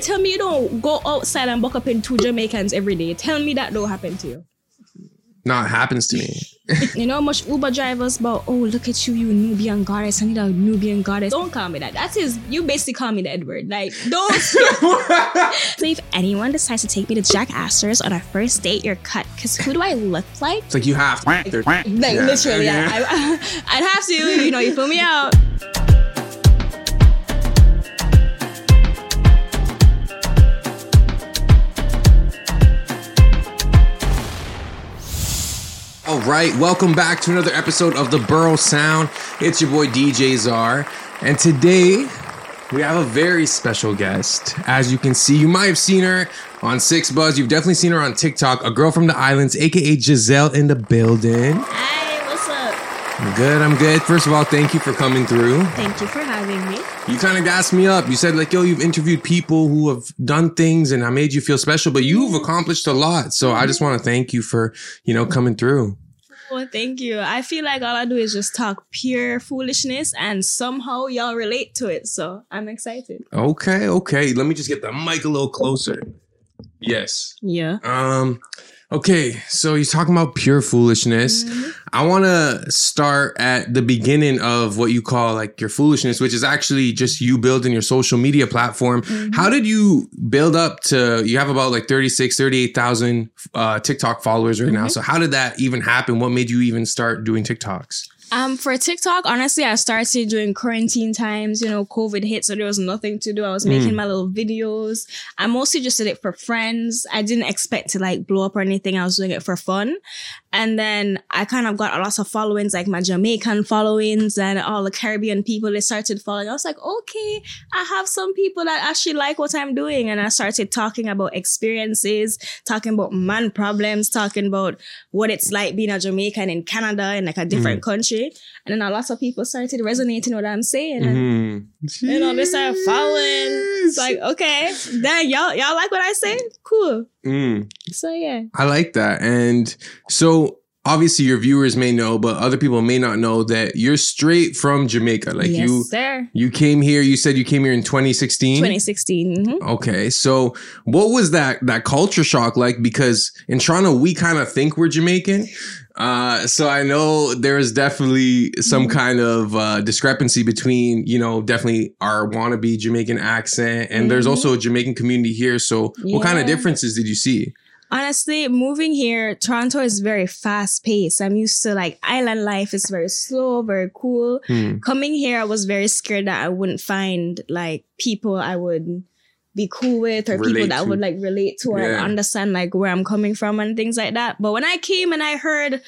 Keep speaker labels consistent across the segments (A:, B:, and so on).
A: Tell me you don't go outside and buck up in two Jamaicans every day. Tell me that don't happen to you.
B: No, it happens to me.
A: You know how much Uber drivers about, oh, look at you, you Nubian goddess. I need a Nubian goddess. Don't call me that. That is, you basically call me the Edward. Like, don't. so if anyone decides to take me to Jack Astor's on our first date, you're cut. Because who do I look like?
B: It's like you have to.
A: Like, literally, yeah. I, I'd have to, you know, you fill me out.
B: Right, welcome back to another episode of the Borough Sound. It's your boy DJ Zar, and today we have a very special guest. As you can see, you might have seen her on 6ixBuzz. You've definitely seen her on TikTok. A girl from the islands, aka Gizelle, in the building.
A: Hi, what's up?
B: I'm good. I'm good. First of all, thank you for coming through.
A: Thank you for having me.
B: You kind of gassed me up. You said like, "Yo, you've interviewed people who have done things, and I made you feel special." But you've accomplished a lot, so I just want to thank you for you know coming through.
A: Well, thank you. I feel like all I do is just talk pure foolishness, and somehow y'all relate to it. So I'm excited.
B: Okay, okay. Let me just get the mic a little closer. Yes.
A: Yeah.
B: Um. Okay, so you're talking about pure foolishness. Mm-hmm. I want to start at the beginning of what you call like your foolishness, which is actually just you building your social media platform. Mm-hmm. How did you build up to, you have about like 36, 38,000 uh, TikTok followers right now. Mm-hmm. So how did that even happen? What made you even start doing TikToks?
A: Um, for TikTok, honestly, I started during quarantine times. You know, COVID hit, so there was nothing to do. I was making my little videos. I mostly just did it for friends. I didn't expect to like blow up or anything. I was doing it for fun. And then I kind of got a lot of followings, like my Jamaican followings and all the Caribbean people. They started following. I was like, okay, I have some people that actually like what I'm doing. And I started talking about experiences, talking about man problems, talking about what it's like being a Jamaican in Canada in like a different mm. country. And then a lot of people started resonating with what I'm saying. And you know, they started following. It's like, okay, then y'all y'all like what I say? Cool.
B: Mm.
A: So yeah.
B: I like that. And so obviously your viewers may know, but other people may not know that you're straight from Jamaica. Like
A: yes,
B: you
A: sir.
B: you came here, you said you came here in 2016.
A: 2016. mhm.
B: Okay. So what was that that culture shock like? Because in Toronto, we kind of think we're Jamaican. Uh, so I know there is definitely some
A: Mm-hmm.
B: kind of uh, discrepancy between, you know, definitely our wannabe Jamaican accent, and there's
A: Mhm.
B: also a Jamaican community here. So, what kind of differences did you see?
A: Honestly, moving here, Toronto is very fast paced. I'm used to like island life is very slow, very cool.
B: Hmm.
A: Coming here, I was very scared that I wouldn't find like people I would be cool with or
B: Relate
A: people that
B: to.
A: would like relate to or
B: Yeah.
A: understand like where I'm coming from and things like that. But when I came and I heard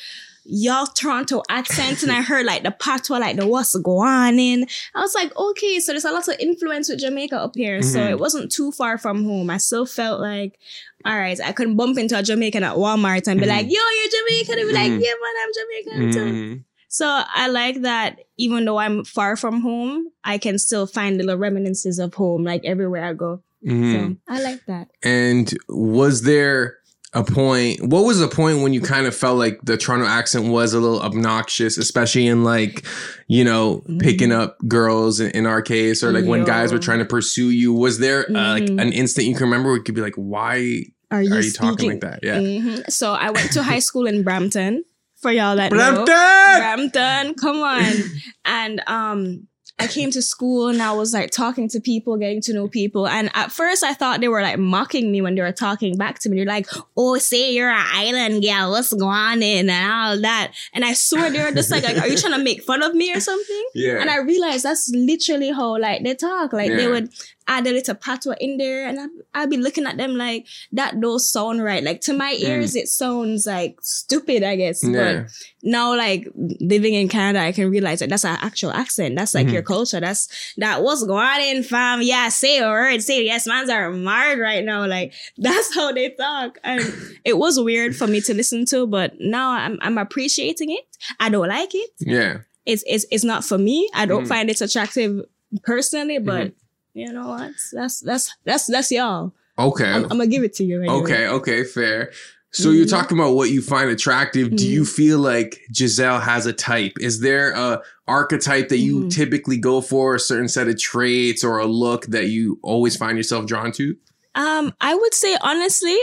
A: y'all Toronto accent and I heard like the patois, like the what's going in, I was like, okay, so there's a lot of influence with Jamaica up here. So
B: Mhm.
A: it wasn't too far from home. I still felt like, all right, I couldn't bump into a Jamaican at Walmart and be
B: Mhm.
A: like, yo, you're Jamaican. And be like,
B: Mhm.
A: yeah, man, I'm Jamaican too.
B: Mhm.
A: So I like that even though I'm far from home, I can still find little reminiscences of home like everywhere I go.
B: Mhm.
A: So I like that.
B: And was there a point? What was the point when you kind of felt like the Toronto accent was a little obnoxious, especially in like, you know, picking
A: Mhm.
B: up girls in, in our case, or like when guys were trying to pursue you? Was there uh, like
A: Mhm.
B: an instant you can remember where you could be like, why
A: Are you,
B: are you talking like that? Yeah.
A: Mhm. So I went to high school in Brampton. For y'all that know.
B: Brampton!
A: Brampton, come on. and um I came to school and I was like talking to people, getting to know people. And at first I thought they were like mocking me when they were talking back to me. They're like, oh, say you're an island gal, what's going on and all that. And I swear they were just like, like, are you trying to make fun of me or something?
B: Yeah.
A: And I realized that's literally how like they talk. Like they would add a little patois in there, and I, I'd be looking at them like that. Don't sound right. Like to my ears, it sounds like stupid. I guess.
B: Mm. yeah.
A: But now, like living in Canada, I can realize that that's an actual accent. That's like
B: Mhm.
A: your culture. That's that what's going on, fam. Yeah, say a word. Say yes, man's are mad right now. Like that's how they talk, and it was weird for me to listen to, but now I'm I'm appreciating it. I don't like it
B: Yeah.
A: it's it's it's not for me. I don't
B: Mhm.
A: find it attractive personally, but
B: Mm-hmm.
A: You know what? That's that's that's that's y'all.
B: Okay.
A: I'm, I'm gonna give it to you. Anyway.
B: Okay, okay, fair. So you're
A: Mhm.
B: talking about what you find attractive. Do you
A: Mhm.
B: feel like Gizelle has a type? Is there a archetype that you
A: Mhm.
B: typically go for, a certain set of traits or a look that you always find yourself drawn to?
A: Um, I would say honestly,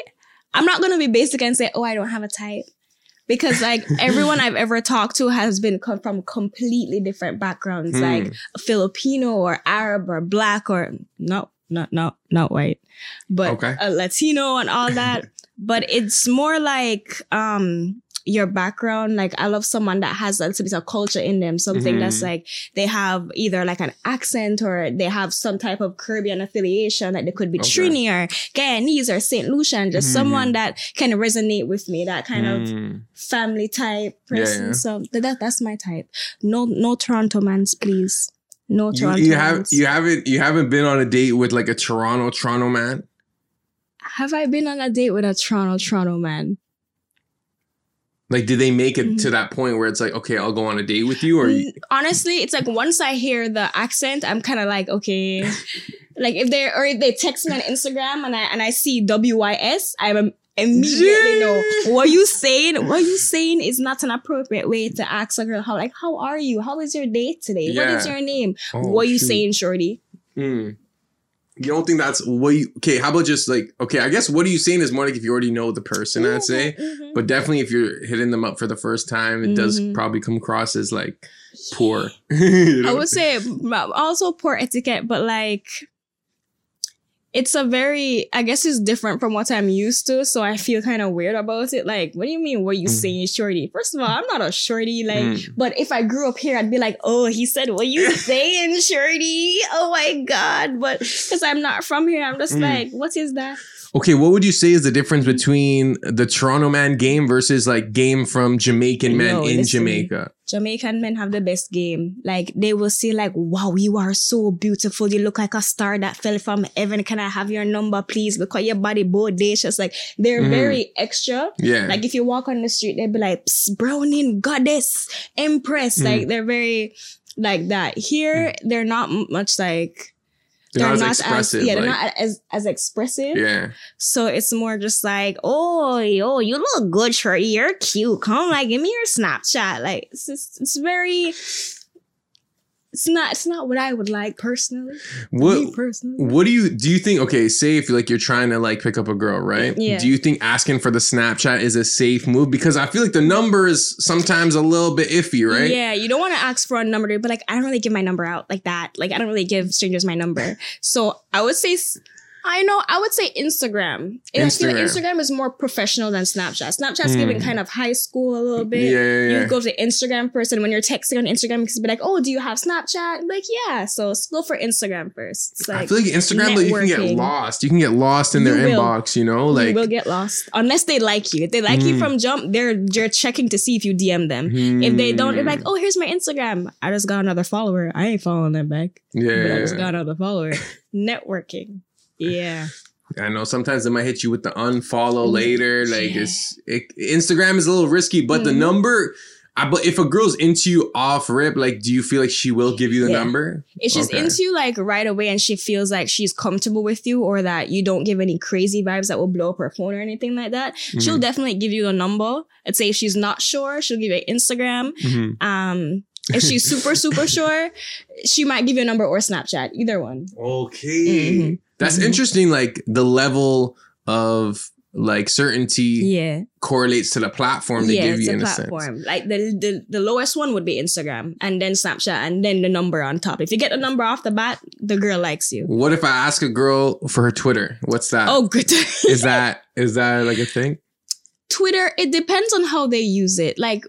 A: I'm not gonna be basic and say, oh, I don't have a type. Because like everyone I've ever talked to has been come from completely different backgrounds,
B: Hmm.
A: like Filipino or Arab or black or no, not not not white, but
B: Okay.
A: a Latino and all that. but it's more like um your background. Like I love someone that has a little bit of culture in them, something that's
B: Mhm.
A: like they have either like an accent or they have some type of Caribbean affiliation. Like they could be
B: Okay.
A: Trini or Guyanese or St. Lucian, just
B: Mhm.
A: someone that can resonate with me, that kind of
B: Mm.
A: family type person.
B: yeah.
A: So that that's my type. No no Toronto mans, please. No Toronto
B: you have you haven't you haven't been on a date with like a Toronto Toronto man?
A: have I been on a date with a Toronto Toronto man?
B: Like, did they make it to that point where it's like, okay, I'll go on a date with you, or you,
A: honestly, it's like once I hear the accent, I'm kind of like, okay. like if they or if they text me on Instagram and I and I see WYS, I'm im- immediately know what you saying. What you saying is not an appropriate way to ask a girl how like how are you? How is your date today? What is your name?
B: Oh,
A: what you
B: shoot.
A: saying, shorty?
B: Mm. You don't think that's what you? Okay, how about just like okay? I guess what are you saying is more like if you already know the person, I'd say.
A: Mhm.
B: But definitely, if you're hitting them up for the first time, it does
A: Mhm.
B: probably come across as like poor. You
A: I would say also poor etiquette, but like it's a very I guess it's different from what I'm used to, so I feel kind of weird about it. Like, what do you mean what you
B: Mm.
A: saying, shorty? First of all, I'm not a shorty, like
B: Mm.
A: but if I grew up here, I'd be like, oh, he said, what you saying, shorty? Oh my god. But because I'm not from here, I'm just
B: Mm.
A: like, what is that?
B: Okay, what would you say is the difference between the Toronto man game versus like game from Jamaican men
A: Yo,
B: in
A: listen.
B: Jamaica?
A: Jamaican men have the best game. Like they will say like, wow, you are so beautiful. You look like a star that fell from heaven. Can I have your number, please? Because your body bodacious. Like they're
B: Mhm.
A: very extra.
B: Yeah.
A: Like if you walk on the street, they'd be like, browning, goddess, empress.
B: Mm.
A: Like they're very like that. Here, they're not much like,
B: they're, not as expressive.
A: yeah, they're not as, as expressive.
B: yeah.
A: So it's more just like, oh, yo, you look good, shorty. You're cute. Come, like, give me your Snapchat. Like, it's just, it's very. It's not. It's not what I would like personally. Me
B: What
A: personally.
B: What do you do? You think okay? Say if like you're trying to like pick up a girl, right?
A: Yeah.
B: Do you think asking for the Snapchat is a safe move? Because I feel like the number is sometimes a little bit iffy, right?
A: Yeah, you don't want to ask for a number, but like I don't really give my number out like that. Like I don't really give strangers my number. So I would say, I know, I would say Instagram. And I feel like
B: Instagram.
A: Instagram is more professional than Snapchat. Snapchat's
B: Hmm.
A: giving kind of high school a little bit.
B: Yeah, yeah, yeah.
A: You go to Instagram first, and when you're texting on Instagram, can be like, "Oh, do you have Snapchat?" I'm like, yeah. So go for Instagram first. It's
B: I feel like Instagram, though, you can get lost. You can get lost in their
A: will.
B: inbox. You know, like
A: you
B: like
A: will get lost unless they like you. If they like you
B: Mm.
A: from jump, they're you're checking to see if you DM them. If they don't, they're like,
B: hmm,
A: "Oh, here's my Instagram. I just got another follower. I ain't following them back,
B: yeah,
A: but I just got another follower." Networking. Yeah.
B: I know sometimes they might hit you with the unfollow
A: Mm,
B: later. Like
A: yeah.
B: it's it, Instagram is a little risky, but the
A: Mhm.
B: number. I, but if a girl's into you off rip, like, do you feel like she will give you the
A: Yeah.
B: number?
A: If she's
B: Okay.
A: into you like right away and she feels like she's comfortable with you or that you don't give any crazy vibes that will blow up her phone or anything like that, she'll
B: Mhm.
A: definitely give you a number. I'd say if she's not sure, she'll give you an Instagram.
B: Mhm.
A: Um, if she's super, super sure, she might give you a number or Snapchat, either one.
B: Okay. That's
A: Mhm.
B: interesting. Like the level of like certainty
A: Yeah.
B: correlates to the platform they
A: yeah,
B: give you
A: a
B: in a
A: platform.
B: sense.
A: Like the, the the lowest one would be Instagram and then Snapchat and then the number on top. If you get a number off the bat, the girl likes you.
B: What if I ask a girl for her Twitter? What's that?
A: Oh, good.
B: is that is that like a thing?
A: Twitter, it depends on how they use it. Like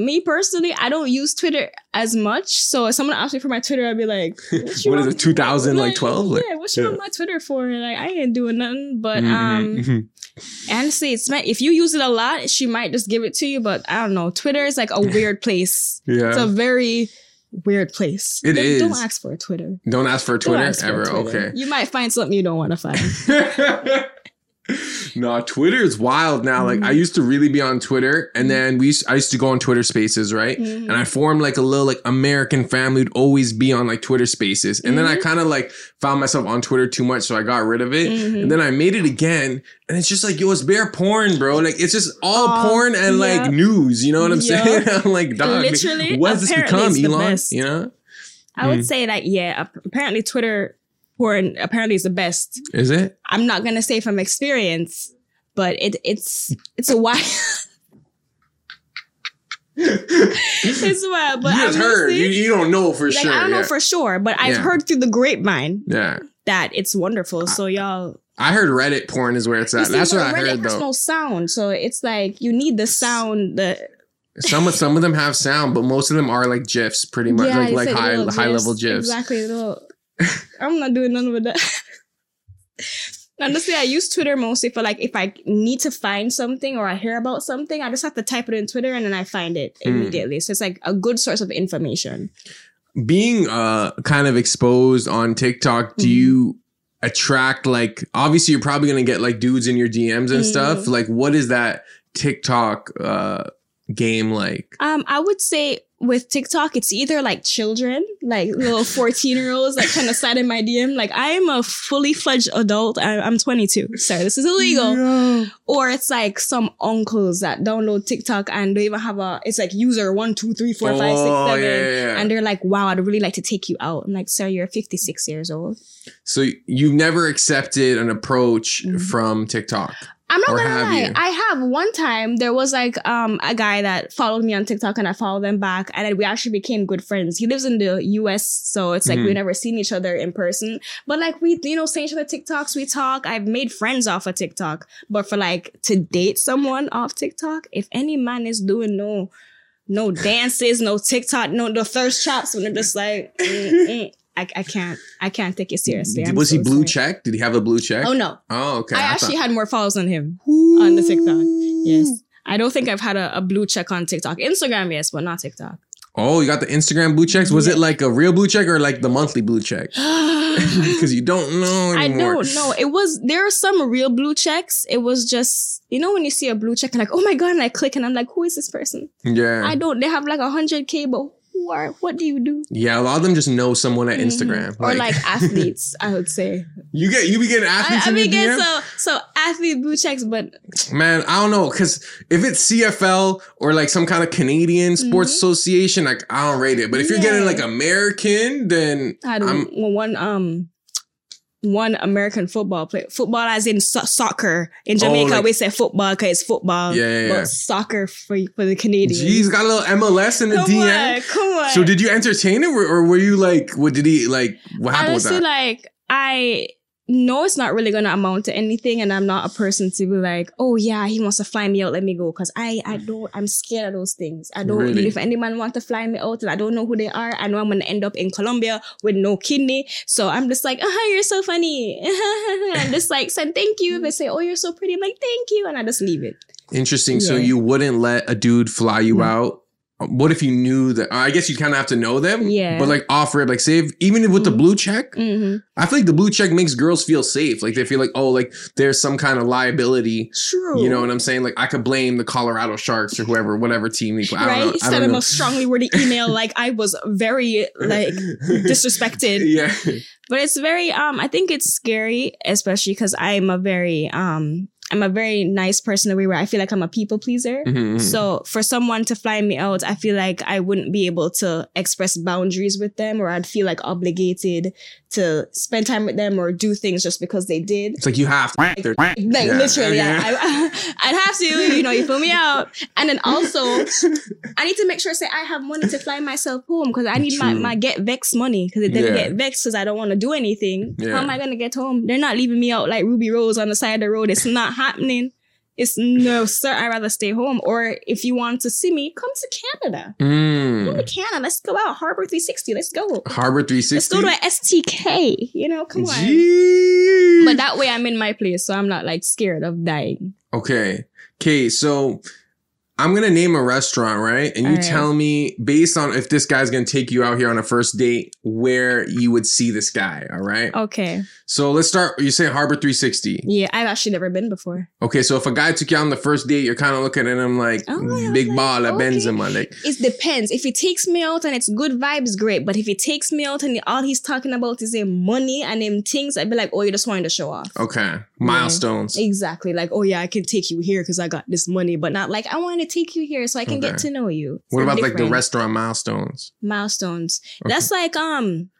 A: me personally, I don't use Twitter as much. So if someone asks me for my Twitter, I'd be like, what,
B: is it, 2012? Like,
A: yeah, what you
B: yeah.
A: on my Twitter for? Like I ain't doing nothing. But
B: Mhm,
A: um
B: mhm.
A: honestly, it's meant if you use it a lot, she might just give it to you. But I don't know. Twitter is like a weird place.
B: yeah.
A: It's a very weird place.
B: It
A: Don't-
B: is.
A: Don't ask for a Twitter.
B: Don't ask for
A: Don't
B: Twitter
A: ask for a
B: ever.
A: Twitter.
B: Okay.
A: You might find something you don't want to find.
B: no, Twitter is wild now. Like I mm-hmm. used to really be on Twitter, and mm-hmm. then we used, I used to go on Twitter Spaces, right? Mm-hmm. And I formed like a little like American family. Would always be on like Twitter Spaces, and then I kind of like found myself on Twitter too much, so I got rid of it. And then I made it again, and it's just like yo, it's bare porn, bro. Like it's just all porn and
A: yeah.
B: like news. You know what I'm
A: Yeah.
B: saying? I'm like, dog,
A: Literally,
B: what's this become, Elon?
A: best.
B: You know?
A: I would mm. say that yeah. Apparently, Twitter porn apparently is the best.
B: Is it?
A: I'm not gonna say from experience, but it it's it's a while. it's wild, but
B: you just heard. You, you don't know for
A: like
B: sure.
A: I don't know for sure, but I've
B: Yeah.
A: heard through the grapevine
B: yeah.
A: that it's wonderful. So y'all,
B: I heard Reddit porn is where it's at.
A: see,
B: That's what
A: but
B: I
A: Reddit
B: heard
A: has
B: though.
A: no sound, so it's like you need the sound. The
B: Some of some of them have sound, but most of them are like gifs, pretty much like like high high level
A: gifs.
B: gifs.
A: Exactly. Little, I'm not doing none of that. Honestly, I use Twitter mostly for like if I need to find something or I hear about something, I just have to type it in Twitter and then I find it
B: Hmm.
A: immediately. So it's like a good source of information.
B: Being uh kind of exposed on TikTok, do
A: Mhm.
B: you attract like obviously you're probably gonna get like dudes in your DMs and stuff.
A: Mhm.
B: Like what is that TikTok uh game like?
A: Um, I would say with TikTok, it's either like children, like little 14 year olds, like trying to slide in my DM. Like I am a fully fledged adult. I, I'm 22. Sorry, this is illegal. Or it's like some uncles that download TikTok and they even have a, it's like user one, two, three, four, five, six,
B: Oh,
A: seven.
B: yeah, yeah.
A: And they're like, wow, I'd really like to take you out. I'm like, sir, you're 56 years old.
B: So you've never accepted an approach
A: Mhm.
B: from TikTok.
A: I'm not
B: Or
A: gonna lie.
B: you?
A: I have one time there was like um a guy that followed me on TikTok and I followed them back and then we actually became good friends. He lives in the US, so it's like
B: Mhm.
A: we've never seen each other in person. But like we, you know, send each other TikToks, we talk. I've made friends off of TikTok. But for like to date someone off TikTok, if any man is doing no no dances, no TikTok, no the thirst traps when they're just like mm, mm, I, I can't I can't take it seriously. I'm
B: was he blue
A: sorry.
B: check? Did he have a blue check?
A: Oh no.
B: Oh, okay.
A: I,
B: I
A: actually
B: thought-
A: had more follows on him on the TikTok. Yes. I don't think I've had a, a blue check on TikTok. Instagram, yes, but not TikTok.
B: Oh, you got the Instagram blue checks. Was
A: Yeah.
B: it like a real blue check or like the monthly blue check? Because you don't know anymore.
A: don't know. It was there are some real blue checks. It was just you know when you see a blue check and like oh my god and I click and I'm like who is this person?
B: Yeah.
A: I don't. They have like a hundred k, but who are? What do you do?
B: yeah, a lot of them just know someone at
A: Mhm.
B: Instagram.
A: or like athletes. I would say.
B: you get you be getting athletes
A: I
B: in
A: mean,
B: your
A: get
B: DM?
A: so so athlete blue checks, but
B: Man, I don't know, because if it's CFL or like some kind of Canadian sports
A: Mhm.
B: association, like I don't rate it. But if you're getting like American, then
A: I had
B: I'm
A: one um one American football player. Football as in so- soccer. In oh, Jamaica,
B: Oh, like-
A: we say football because it's football.
B: Yeah, yeah,
A: But soccer for for the Canadians.
B: geez, got a little MLS in the
A: come
B: DM.
A: on, come on.
B: So did you entertain it, or, or were you like, what did he like? What happened
A: honestly
B: with that?
A: like I know it's not really gonna amount to anything, and I'm not a person to be like, oh yeah, he wants to fly me out, let me go, because I I don't I'm scared of those things. I don't
B: Really?
A: if any man want to fly me out and I don't know who they are, I know I'm gonna end up in Colombia with no kidney. So I'm just like, uh you're so funny. I'm just like, send thank you. They say, oh, you're so pretty. I'm like, thank you, and I just leave it.
B: Interesting. So you wouldn't let a dude fly you
A: No.
B: out. What if you knew that? I guess you kind of have to know them.
A: Yeah.
B: But like off rip, like say if, even with the
A: Mhm.
B: blue check,
A: hmm
B: I feel like the blue check makes girls feel safe. Like they feel like, oh, like there's some kind of liability.
A: True.
B: You know what I'm saying? Like I could blame the Colorado Sharks or whoever, whatever team. They, I
A: right?
B: don't know. I
A: Send
B: don't
A: him
B: know.
A: a strongly worded email like I was very like disrespected.
B: yeah.
A: but it's very um i think it's scary especially because i'm a very um i'm a very nice person in a way where i feel like i'm a people pleaser
B: Mhm.
A: so for someone to fly me out i feel like i wouldn't be able to express boundaries with them or i'd feel like obligated to spend time with them or do things just because they did
B: it's like you have to. They're-
A: like
B: Yeah,
A: literally. I, I'd have to, you know, you fill me out, and then also I need to make sure say I have money to fly myself home because I need my,
B: True.
A: my get vex money because it didn't
B: Yeah.
A: get vexed because I don't want to do anything. How am I gonna get home? They're not leaving me out like Ruby Rose on the side of the road. It's not happening. It's no, sir. I'd rather stay home. Or if you want to see me, come to Canada. Come
B: Mm.
A: to Canada. Let's go out. Harbor 360. Let's go.
B: Harbor 360.
A: Let's go to a STK. You know, come on.
B: Gee.
A: But that way I'm in my place, so I'm not like scared of dying.
B: Okay. Okay. So I'm gonna name a restaurant, right? And you
A: right.
B: tell me based on if this guy's gonna take you out here on a first date, where you would see this guy. All right.
A: Okay.
B: So let's start. You say Harbor 360.
A: Yeah, I've actually never been before.
B: Okay, so if a guy took you out on the first date, you're kind of looking at him like
A: Oh,
B: big
A: okay,
B: ball of
A: okay.
B: Benzema, like
A: It depends. If he takes me out and it's good vibes, great. But if he takes me out and all he's talking about is him money and him things, I'd be like, oh, you just wanted to show off.
B: okay, milestones.
A: Exactly. Like, oh yeah, I can take you here because I got this money, but not like I want to take you here so I can
B: Okay.
A: get to know you. It's
B: What about like the restaurant milestones?
A: milestones?
B: Okay.
A: That's like um.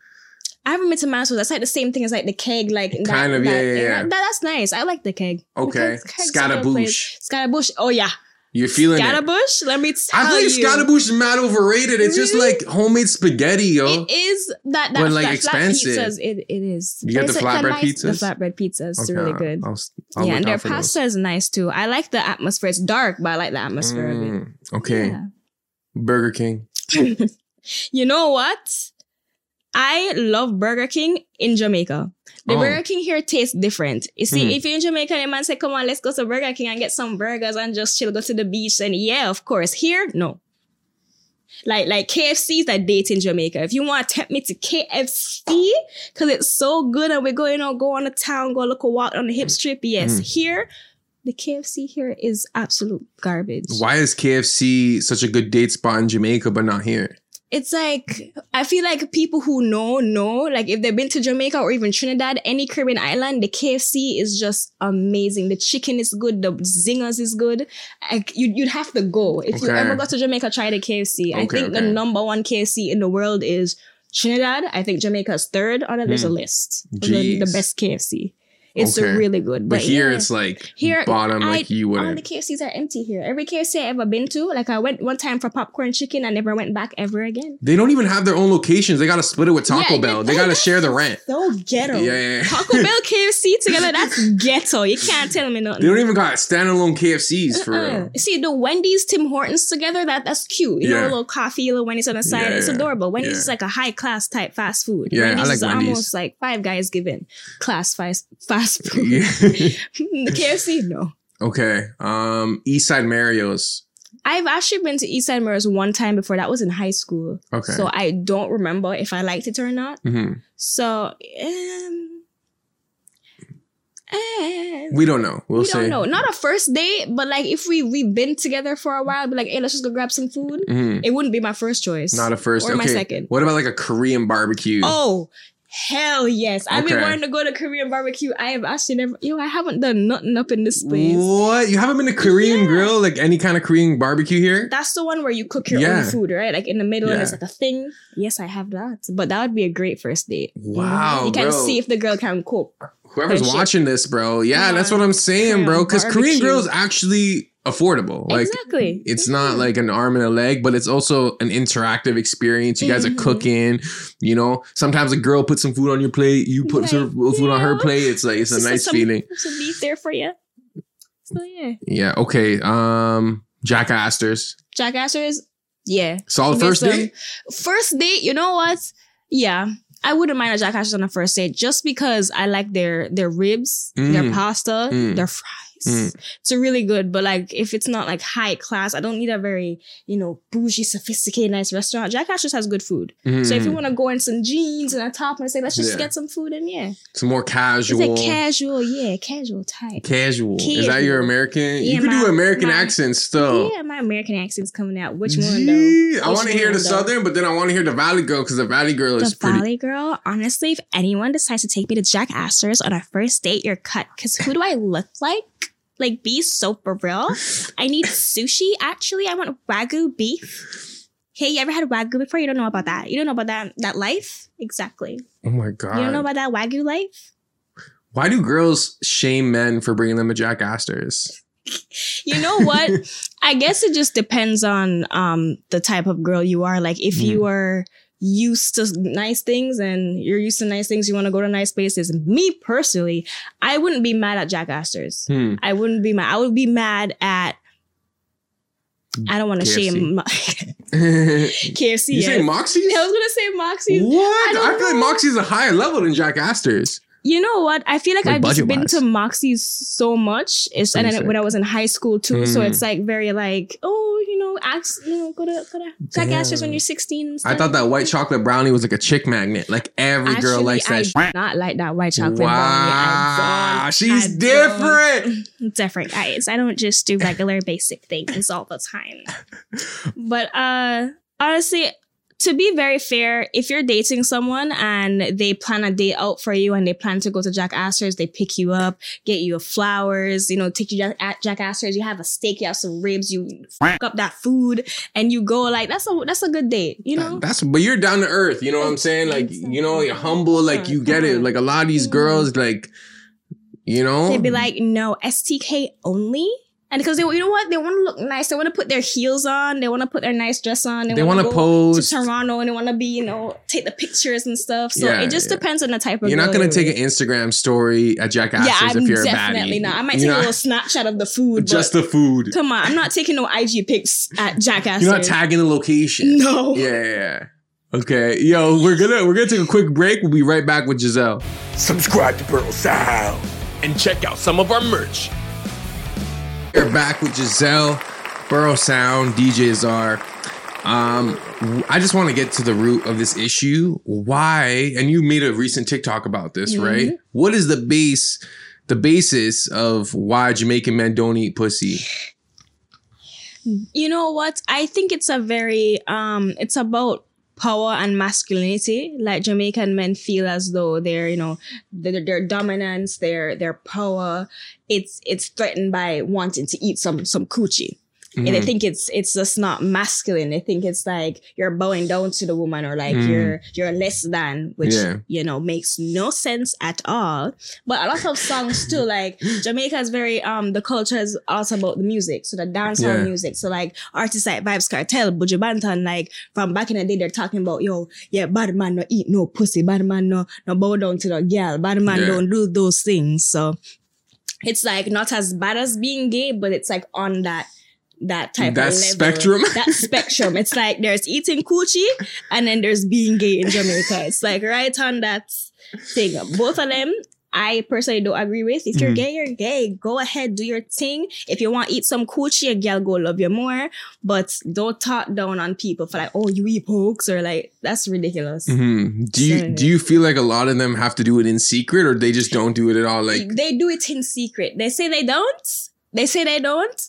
A: I haven't been to milestones. That's like the same thing as like the keg, like that-
B: Kind of, yeah,
A: that
B: yeah, yeah.
A: That- that's nice. I like the keg.
B: Okay,
A: The keg- keg's a.
B: Scaddabush.
A: Scaddabush. Oh yeah,
B: You're feeling it.
A: Scaddabush. Let me tell you.
B: I think
A: you.
B: Scaddabush is mad overrated. It's just like homemade spaghetti, yo.
A: It is that that,
B: But, like,
A: that
B: expensive.
A: flat pizzas. It, it is.
B: You get the
A: like,
B: flatbread
A: nice-
B: pizzas?
A: The flatbread pizzas.
B: Okay,
A: really good.
B: I'll, I'll
A: yeah, and their
B: for those.
A: pasta is nice too. I like the atmosphere. It's dark, but I like the atmosphere of it.
B: Mm, okay,
A: Yeah.
B: Burger King.
A: You know what? I love Burger King in Jamaica. The
B: Oh.
A: Burger King here tastes different. You see,
B: Hmm.
A: if you're in Jamaica and a man say, come on, let's go to Burger King and get some burgers and just chill, go to the beach. And yeah, of course. Here, no. Like like KFC is a date in Jamaica. If you want to tempt me to KFC, because it's so good and we're going, you know, go on the town, go look a walk on the hip strip. Yes.
B: Hmm.
A: Here, the KFC here is absolute garbage.
B: Why is KFC such a good date spot in Jamaica but not here?
A: It's like I feel like people who know know like if they've been to Jamaica or even Trinidad, any Caribbean island, the KFC is just amazing. The chicken is good, the zingers is good. Like you, you'd have to go if you ever go to Jamaica. Try the KFC. I think the
B: okay. number
A: number one KFC in the world is Trinidad. I think Jamaica's third. On it, there's a
B: Hmm.
A: list of the, the best KFC. It's
B: Okay.
A: really good,
B: But,
A: but,
B: here
A: yeah.
B: it's like
A: Here,
B: bottom,
A: I-
B: like you would.
A: all the. KFCs are empty here. Every KFC I ever been to, like I went one time for popcorn chicken, I never went back ever again.
B: They don't even have their own locations. They got to split it with Taco
A: Yeah,
B: Bell. They got to share the rent.
A: So ghetto.
B: Yeah, yeah, yeah.
A: Taco Bell, KFC together, that's ghetto. You can't tell me nothing.
B: They don't even got standalone KFCs for
A: Uh-uh.
B: real.
A: See the Wendy's, Tim Hortons together. That that's cute. You know, a little coffee, a little Wendy's on the side. It's adorable. Wendy's is like a high class type fast food.
B: Yeah, I
A: Wendy's
B: like
A: is
B: Wendy's.
A: almost like Five Guys given class fast fast food.
B: Yeah.
A: the KFC, no.
B: okay. Um, Eastside Mario's.
A: I've actually been to Eastside Mario's one time before. That was in high school.
B: Okay.
A: So I don't remember if I liked it or not.
B: hmm
A: So um, eh,
B: We don't know. We'll
A: we
B: say.
A: don't know. Not a first date, but like if we we've been together for a while, be like, hey, let's just go grab some food.
B: Mhm.
A: It wouldn't be my first choice.
B: Not a first.
A: Or
B: okay.
A: my second.
B: What about like a Korean barbecue?
A: Oh, hell yes. I've been wanting to go to Korean barbecue. I have actually never yo, I haven't done nothing up in this place.
B: What? You haven't been to Korean
A: Yeah.
B: grill, like any kind of Korean barbecue here?
A: That's the one where you cook your
B: Yeah.
A: own food, right? Like in the middle, and it's like a thing. Yes, I have that. But that would be a great first date.
B: Wow,
A: You can see if the girl can cook.
B: Whoever's watching this, bro. Yeah, that's what I'm saying, bro. Because Korean grill is actually affordable. Like
A: exactly.
B: it's not like an arm and a leg, but it's also an interactive experience. You guys are
A: Mhm.
B: cooking, you know. Sometimes a girl puts some food on your plate, you put
A: Like,
B: some food on her plate. It's like it's a nice
A: some,
B: feeling.
A: Some beef there for you. So yeah,
B: Yeah. Okay. Um, Jack Astor's.
A: Jack Astor's. Yeah,
B: Solid
A: Get
B: first date.
A: First date, you know what? Yeah. I wouldn't mind a Jack Astor's on a first date just because I like their their ribs, their
B: Mm.
A: pasta,
B: Mm.
A: their fries.
B: Mm.
A: It's really good, but like if it's not like high class, I don't need a very, you know, bougie, sophisticated, nice restaurant. Jack Astor's has good food. So if you
B: Mm.
A: want to go in some jeans and a top and say, let's just
B: Yeah.
A: get some food and yeah.
B: It's more casual.
A: It's
B: casual.
A: like casual, yeah, casual type.
B: Casual. Is that your American?
A: Yeah,
B: you can do American
A: my-
B: accents still.
A: Yeah, my American accent's coming out. Which one though?
B: Gee, I want to hear the
A: though?
B: Southern, but then I want to hear the Valley Girl because the Valley Girl is
A: The
B: pretty.
A: Valley Girl, honestly, if anyone decides to take me to Jack Astor's on our first date, you're cut. Because who do I look like? Like, be so for real. I need sushi, actually. I want Wagyu beef. Hey, you ever had Wagyu before? You don't know about that. You don't know about that that life? Exactly.
B: Oh my god!
A: You don't know about that Wagyu life?
B: Why do girls shame men for bringing them a Jack Astor's?
A: You know what? I guess it just depends on um the type of girl you are. Like if you are used to nice things and you're used to nice things, you want to go to nice places. Me personally, I wouldn't be mad at Jack Astor's.
B: Hmm.
A: I wouldn't be mad. I would be mad at I don't want to
B: KFC.
A: shame Mo-
B: you
A: KFC.
B: say. Moxie's?
A: I was gonna say Moxie's.
B: What? I,
A: don't
B: feel like
A: know.
B: Moxie's a higher level than Jack Astor's.
A: You know what? I feel like,
B: Like
A: I've just been
B: budget-wise.
A: to Moxie's so much. It's and then when I was in high school too. So
B: Mm.
A: it's like very like, oh, you know, ask, you know, go to go to Jack Astor's when you're 16. and
B: I thought that white chocolate brownie was like a chick magnet. Like every girl
A: Actually,
B: likes that.
A: I
B: shit.
A: not like that white chocolate brownie.
B: Wow,
A: I don't.
B: she's
A: I don't.
B: different.
A: different guys. I don't just do regular basic things all the time. But uh honestly, to be very fair, if you're dating someone and they plan a date out for you and they plan to go to Jack Astor's, they pick you up, get you flowers, you know, take you Jack- at Jack Astor's, you have a steak, you have some ribs, you fuck up that food, and you go like that's a that's a good date, you know.
B: That's but you're down to earth. You know what I'm saying? Like you know, you're humble. Like you get it. Uh-huh. Like a lot of these girls, like you know,
A: They'd be like, no, STK only. And because they, you know what, they want to look nice. They want to put their heels on. They want to put their nice dress on.
B: they
A: want
B: want
A: to
B: to
A: go
B: pose.
A: to Toronto and they want to be, you know, take the pictures and stuff. So
B: Yeah,
A: it just
B: yeah.
A: depends on the type of.
B: You're not gonna
A: you're
B: take an. Instagram story at Jack Astor's
A: Yeah, I'm
B: if you're a
A: definitely not. I might
B: You
A: take
B: know,
A: a little snapshot of the food,
B: just
A: but
B: the food.
A: come on, I'm not taking no IG pics at Jack Astor's.
B: You're not tagging the location.
A: No.
B: Yeah, yeah, yeah. Okay, yo, we're gonna we're gonna take a quick break. We'll be right back with Gizelle.
C: Subscribe to Borough Sound and check out some of our merch.
B: We're back with Gizelle, Borough Sound, DJ Zar. Um, I just want to get to the root of this issue. Why? And you made a recent TikTok about this,
A: Mm-hmm.
B: right? What is the base, the basis of why Jamaican men don't eat pussy?
A: You know what? I think it's a very um it's about power and masculinity. Like Jamaican men feel as though they're, you know, their, their dominance, their their power, it's it's threatened by wanting to eat some some coochie. And
B: Mm-hmm.
A: they think it's it's just not masculine. They think it's like you're bowing down to the woman or like
B: Mm.
A: you're you're less than, which
B: Yeah.
A: you know makes no sense at all. But a lot of songs too, like Jamaica is very um the culture is also about the music, so the dancehall
B: Yeah.
A: music. So like artists like Vybz Kartel, Buju Banton, like from back in the day, they're talking about yo, yeah, bad man no eat no pussy, bad man no no bow down to the girl, bad man
B: Yeah.
A: don't do those things. So it's like not as bad as being gay, but it's like on that that type
B: That
A: of level.
B: spectrum?
A: That spectrum. It's like there's eating coochie and then there's being gay in Jamaica. It's like right on that thing. Both of them, I personally don't agree with. If you're
B: Mhm.
A: gay, you're gay. Go ahead, do your thing. If you want to eat some coochie, a girl go love you more. But don't talk down on people for like, oh, you eat pokes or like that's ridiculous.
B: Mhm. Do you
A: So-
B: do you feel like a lot of them have to do it in secret, or they just don't do it at all? Like,
A: they do it in secret. They say they don't. They say they don't.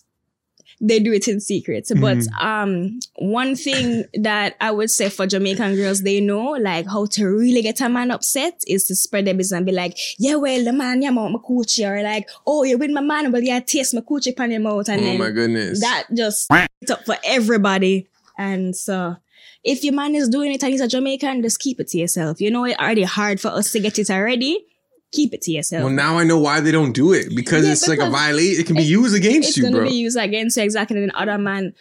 A: They do it in secret. But
B: Mm-hmm.
A: um, one thing that I would say for Jamaican girls, they know like how to really get a man upset is to spread their business and be like, yeah, well, the man, yeah, my coochie, or like, oh, you're with my man, well, yeah, taste my coochie pan your mouth, and
B: oh my goodness,
A: that just it up for everybody. And so, if your man is doing it and he's a Jamaican, just keep it to yourself. You know, it's already hard for us to get it already. Keep it to yourself.
B: Well, now I know why they don't do it because
A: Yeah,
B: it's like a
A: because
B: violate. It can be used against
A: it's
B: you,
A: gonna
B: bro.
A: be used against you exactly. And then other man,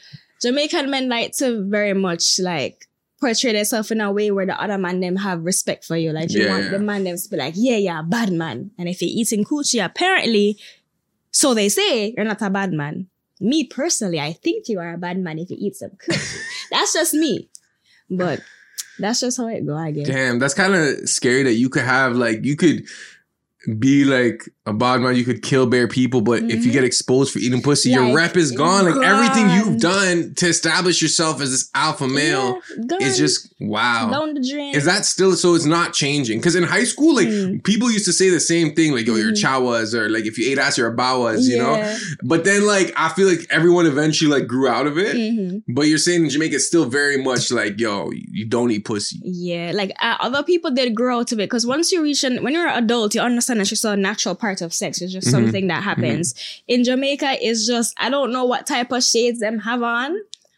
A: Jamaican men like to very much like portray themselves in a way where the other man them have respect for you. Like you
B: Yeah,
A: want
B: yeah.
A: the man them to be like, yeah, yeah, bad man. And if you're eating coochie, apparently, so they say you're not a bad man. Me personally, I think you are a bad man if you eat some coochie. That's just me. But that's just how it go, I guess.
B: Damn, that's kind of scary that you could have like you could be like a bad man, you could kill bare people, but if you
A: Mhm.
B: get exposed for eating pussy, your rep is gone. Like everything you've done to establish yourself as this alpha male
A: Yeah,
B: is just wow.
A: down the drain.
B: Is that still so? It's not changing because in high school, like
A: Mm.
B: people used to say the same thing, like "yo, you're
A: Mhm.
B: chawas," or like if you ate ass, you're a bawas, you know. But then, like I feel like everyone eventually like grew out of it.
A: Mhm.
B: But you're saying in Jamaica, it's still very much like, yo, you don't eat pussy.
A: Yeah, like uh, other people did grow out of it because once you reach an, when you're an adult, you understand it's just a natural part of sex. It's just
B: Mhm.
A: something that happens. In Jamaica, it's just I don't know what type of shades them have on,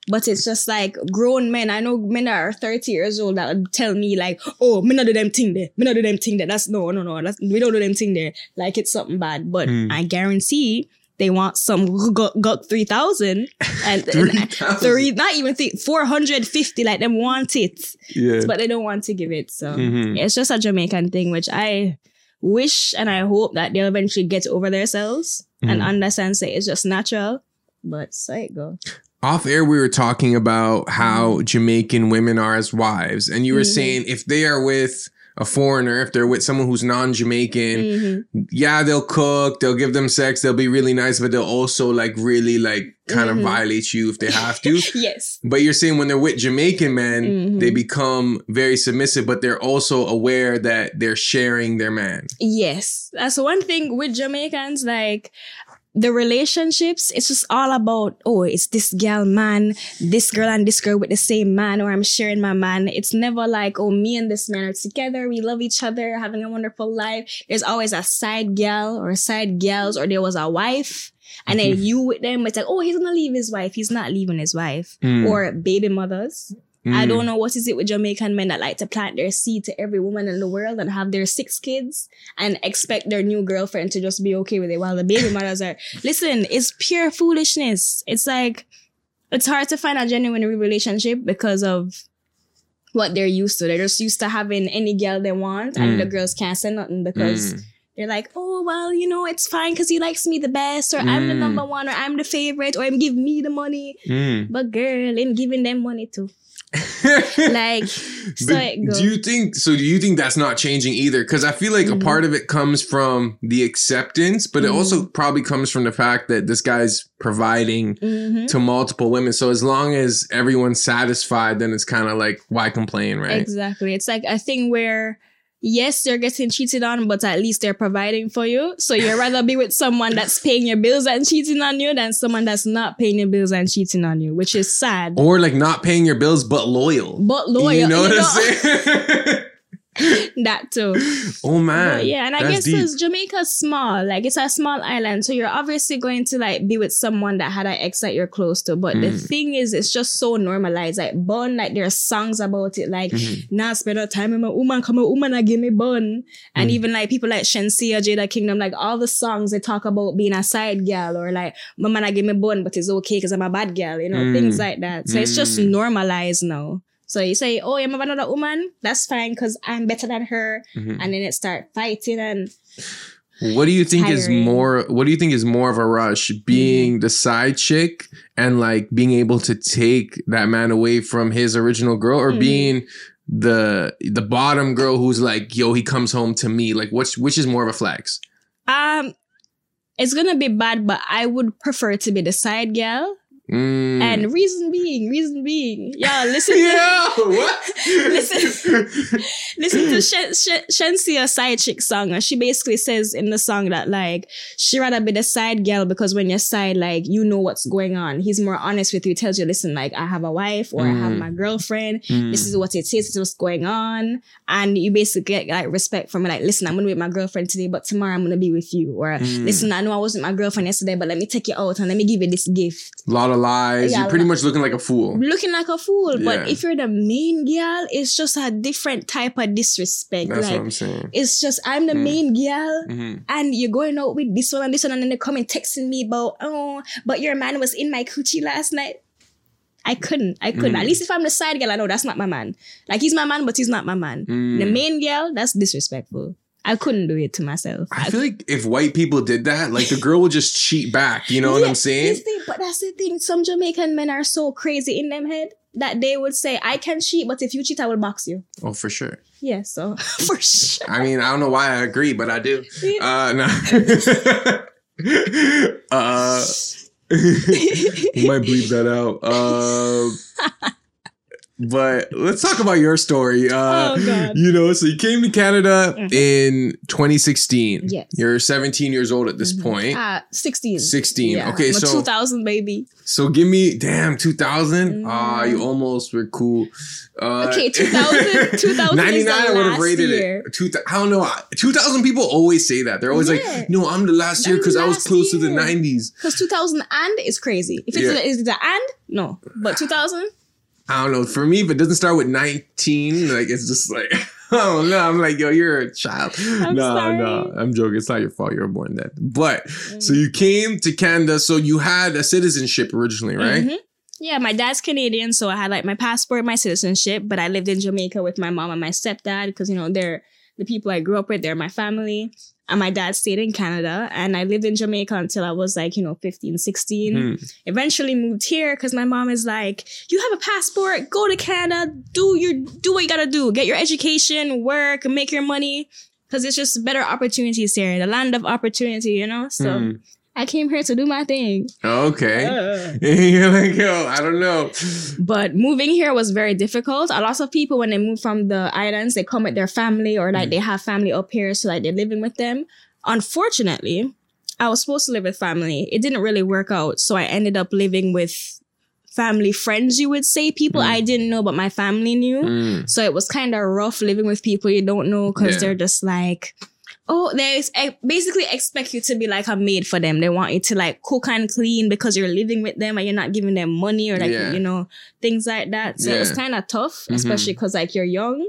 A: but it's just like grown men. I know men that are 30 years old that tell me like, oh, me not do them thing there. Me not do them thing there. That's no, no, no. That's we don't do them thing there. Like it's something bad. But
B: Mm.
A: I guarantee they want some guk guk 3000 and, and three, not even three, 450. Like them want it
B: Yeah.
A: but they don't want to give it. So
B: Mhm.
A: it's just a Jamaican thing, which I wish and I hope that they'll eventually get over themselves and
B: Mhm.
A: understand that it's just natural. But so it go.
B: Off air, we were talking about how
A: Mm-hmm.
B: Jamaican women are as wives, and you were
A: Mhm.
B: saying if they are with a foreigner, if they're with someone who's non-Jamaican,
A: Mhm.
B: yeah, they'll cook, they'll give them sex, they'll be really nice, but they'll also like really like kind of
A: Mhm.
B: violate you if they have to.
A: Yes.
B: But you're saying when they're with Jamaican men,
A: Mhm.
B: they become very submissive, but they're also aware that they're sharing their man.
A: Yes. That's one thing with Jamaicans, like the relationships, it's just all about, oh, it's this girl man, this girl and this girl with the same man, or I'm sharing my man. It's never like, oh, me and this man are together, we love each other, having a wonderful life. There's always a side gal or side gals, or there was a wife. And then you with them, it's like, oh, he's gonna leave his wife. He's not leaving his wife.
B: Mm.
A: Or baby mothers. I
B: Mm.
A: don't know what is it with Jamaican men that like to plant their seed to every woman in the world and have their six kids and expect their new girlfriend to just be okay with it while the baby mothers are. Listen, it's pure foolishness. It's like it's hard to find a genuine relationship because of what they're used to. They're just used to having any girl they want, and
B: Mm.
A: the girls can't say nothing because
B: Mm.
A: they're like, oh well, you know, it's fine because he likes me the best, or I'm the
B: Mm.
A: number one, or I'm the favorite, or him give me the money.
B: Mm.
A: But girl, him giving them money too. Like, so it
B: do you think so? Do you think that's not changing either? Because I feel like
A: Mhm.
B: a part of it comes from the acceptance, but it
A: Mhm.
B: also probably comes from the fact that this guy's providing
A: Mhm.
B: to multiple women. So as long as everyone's satisfied, then it's kind of like why complain, right?
A: Exactly. It's like a thing where yes, they're getting cheated on, but at least they're providing for you. So you'd rather be with someone that's paying your bills and cheating on you than someone that's not paying your bills and cheating on you, which is sad.
B: Or like not paying your bills but loyal.
A: But loyal,
B: you know what
A: you
B: I'm saying?
A: that too.
B: oh man,
A: But yeah, and I
B: that's
A: guess because Jamaica's small, like it's a small island, so you're obviously going to like be with someone that had an ex that you're close to. But the
B: Mm.
A: thing is, it's just so normalized. Like bun, like there are songs about it, like
B: Mhm.
A: nah spend no time with my woman, come a woman I give me bun. And
B: Mm.
A: even like people like Shenseea, Jada Kingdom, like all the songs they talk about being a side gal or like my man I give me bun, but it's okay because I'm a bad gal, you know,
B: Mm.
A: things like that. So it's just
B: Mm.
A: normalized now. So you say, oh, I'm another woman, that's fine because I'm better than her.
B: Mhm.
A: And then it start fighting and
B: What do you think is more? What do you think is more of a rush? Being the side chick and like being able to take that man away from his original girl, or
A: Mhm.
B: being the the bottom girl who's like, yo, he comes home to me. Like, which which is more of a flex?
A: um it's gonna be bad, but I would prefer to be the side gal.
B: Mm.
A: And reason being, reason being, y'all listen to
B: yeah, what?
A: Listen. listen to Shen, Shen, Shenseea side chick song, and she basically says in the song that like she rather be the side girl because when you're side, like you know what's going on. He's more honest with you. Tells you, listen, like I have a wife or I have
B: Mm.
A: my girlfriend.
B: Mm.
A: This is what it is. This is what's going on, and you basically get like respect from it. Like, listen, I'm gonna be with my girlfriend today, but tomorrow I'm gonna be with you. Or
B: Mm.
A: listen, I know I wasn't my girlfriend yesterday, but let me take you out and let me give you this gift.
B: A lot of lies.
A: Yeah,
B: You're pretty much looking like a fool.
A: looking like a fool. But if you're the main girl, it's just a different type of disrespect.
B: That's
A: like
B: what I'm saying.
A: it's just I'm the
B: Mm.
A: main girl.
B: hmm
A: And you're going out with this one and this one, and then they come and texting me about, oh, but your man was in my coochie last night. I couldn't. I couldn't.
B: Mm.
A: At least if I'm the side girl, I know that's not my man. Like he's my man, but he's not my man.
B: Mm.
A: The main girl, that's disrespectful. I couldn't do it to myself.
B: I feel like if white people did that, like the girl would just cheat back. You know what I'm saying?
A: you but that's the thing. Some Jamaican men are so crazy in them head that they would say, I can cheat, but if you cheat, I will box you.
B: Oh, for sure.
A: Yeah, so for sure.
B: I mean, I don't know why I agree, but I do.
A: Yeah.
B: Uh, no. uh, we might bleep that out. Uh, but let's talk about your story. Uh,
A: Oh.
B: You know, so you came to Canada
A: Mhm.
B: in 2016.
A: Yes.
B: You're 17 years old at this
A: Mhm.
B: point.
A: Ah, 16.
B: 16.
A: Yeah,
B: Okay,
A: I'm
B: so
A: 2000 maybe.
B: so give me damn 2000.
A: Mm.
B: Ah, you almost were cool. Uh,
A: Okay, 2000 2000 is the
B: I would have rated
A: year.
B: it. Two, I don't know. 2000 people always say that. They're always
A: Yeah.
B: like, "No, I'm the last year because I was close to the 90s."
A: Because 2000 and is crazy. If it's
B: Yeah.
A: the, is the and, no. But 2000,
B: I don't know. For me, if it doesn't start with 19, like it's just like, oh no, I'm like, yo, you're a child.
A: I'm
B: no,
A: sorry.
B: no, I'm joking. It's not your fault. You were born then. But
A: Mm.
B: so you came to Canada. So you had a citizenship originally, right?
A: Mhm. Yeah, my dad's Canadian, so I had like my passport, my citizenship, but I lived in Jamaica with my mom and my stepdad because you know they're the people I grew up with. They're my family, and my dad stayed in Canada and I lived in Jamaica until I was like, you know, 15, 16.
B: Hmm.
A: Eventually moved here because my mom is like, you have a passport, go to Canada, do your, do what you gotta do, get your education, work, make your money. Cause it's just better opportunities here, the land of opportunity, you know? So
B: Hmm.
A: I came here to do my thing.
B: Okay.
A: Uh.
B: You're like, yo, I don't know.
A: But moving here was very difficult. A lot of people, when they move from the islands, they come with their family or like they have family up here, so like they're living with them. Unfortunately, I was supposed to live with family. It didn't really work out, so I ended up living with family friends. You would say people
B: Mm.
A: I didn't know, but my family knew.
B: Mm.
A: So it was kind of rough living with people you don't know because
B: Yeah.
A: they're just like, oh, they ex- eh, basically expect you to be like a maid for them. They want you to like cook and clean because you're living with them and you're not giving them money or like,
B: Yeah.
A: you know, things like that. So
B: Yeah.
A: kind of tough,
B: Mhm.
A: especially because like you're young.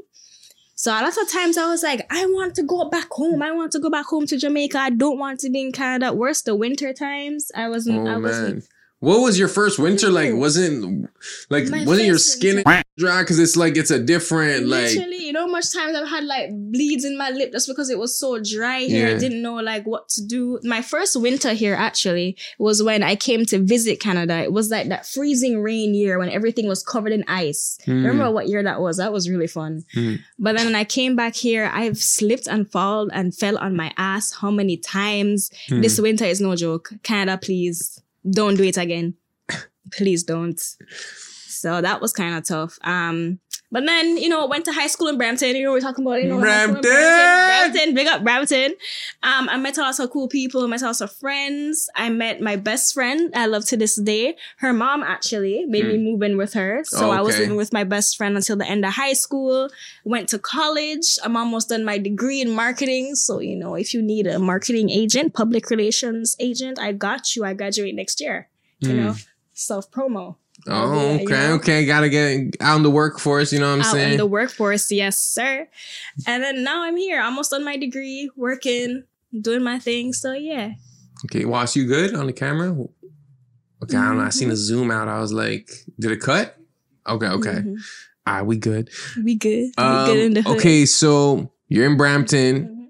A: So a lot of times I was like, I want to go back home. I want to go back home to Jamaica. I don't want to be in Canada. Worse, the winter times. I wasn't.
B: Oh
A: I wasn't.
B: man. What was your first winter like? Wasn't like
A: My
B: wasn't your
A: first
B: skin dry? Because it's like it's a different like
A: Literally, you know, how much times I've had like bleeds in my lip just because it was so dry here.
B: Yeah.
A: I didn't know like what to do. My first winter here actually was when I came to visit Canada. It was like that freezing rain year when everything was covered in ice.
B: Hmm.
A: Remember what year that was? That was really fun.
B: Hmm.
A: But then when I came back here, I've slipped and fall and fell on my ass how many times?
B: Hmm.
A: This winter is no joke. Canada, please don't do it again. please don't. So that was kind of tough. Um, but then you know went to high school in Brampton. You know we're talking about you know high school in
B: Brampton!
A: Brampton, Brampton, big up Brampton. Um, I met lots of cool people. I Met lots of friends. I met my best friend. I love to this day. Her mom actually made me move in with her. So I was
B: Hmm.
A: Living with my best friend until the end of high school. Went to college. I'm almost done my degree in marketing. So you know if you need a marketing agent, public relations agent, I got you. I graduate next year. You
B: Hmm.
A: know, self promo.
B: Oh,
A: Yeah, you
B: okay,
A: know?
B: okay. Gotta get out in the workforce, you know what I'm
A: out
B: saying?
A: in the workforce, yes, sir. And then now I'm here, almost on my degree, working, doing my thing. So yeah,
B: okay, Wash, you good on the camera? Okay, I don't know. I
A: Mm-hmm.
B: seen a zoom out. I was like, did it cut? Okay, okay.
A: Mhm.
B: All right, we good.
A: we good. We
B: Um,
A: good in the hood.
B: okay, so you're in Brampton.
A: Mhm.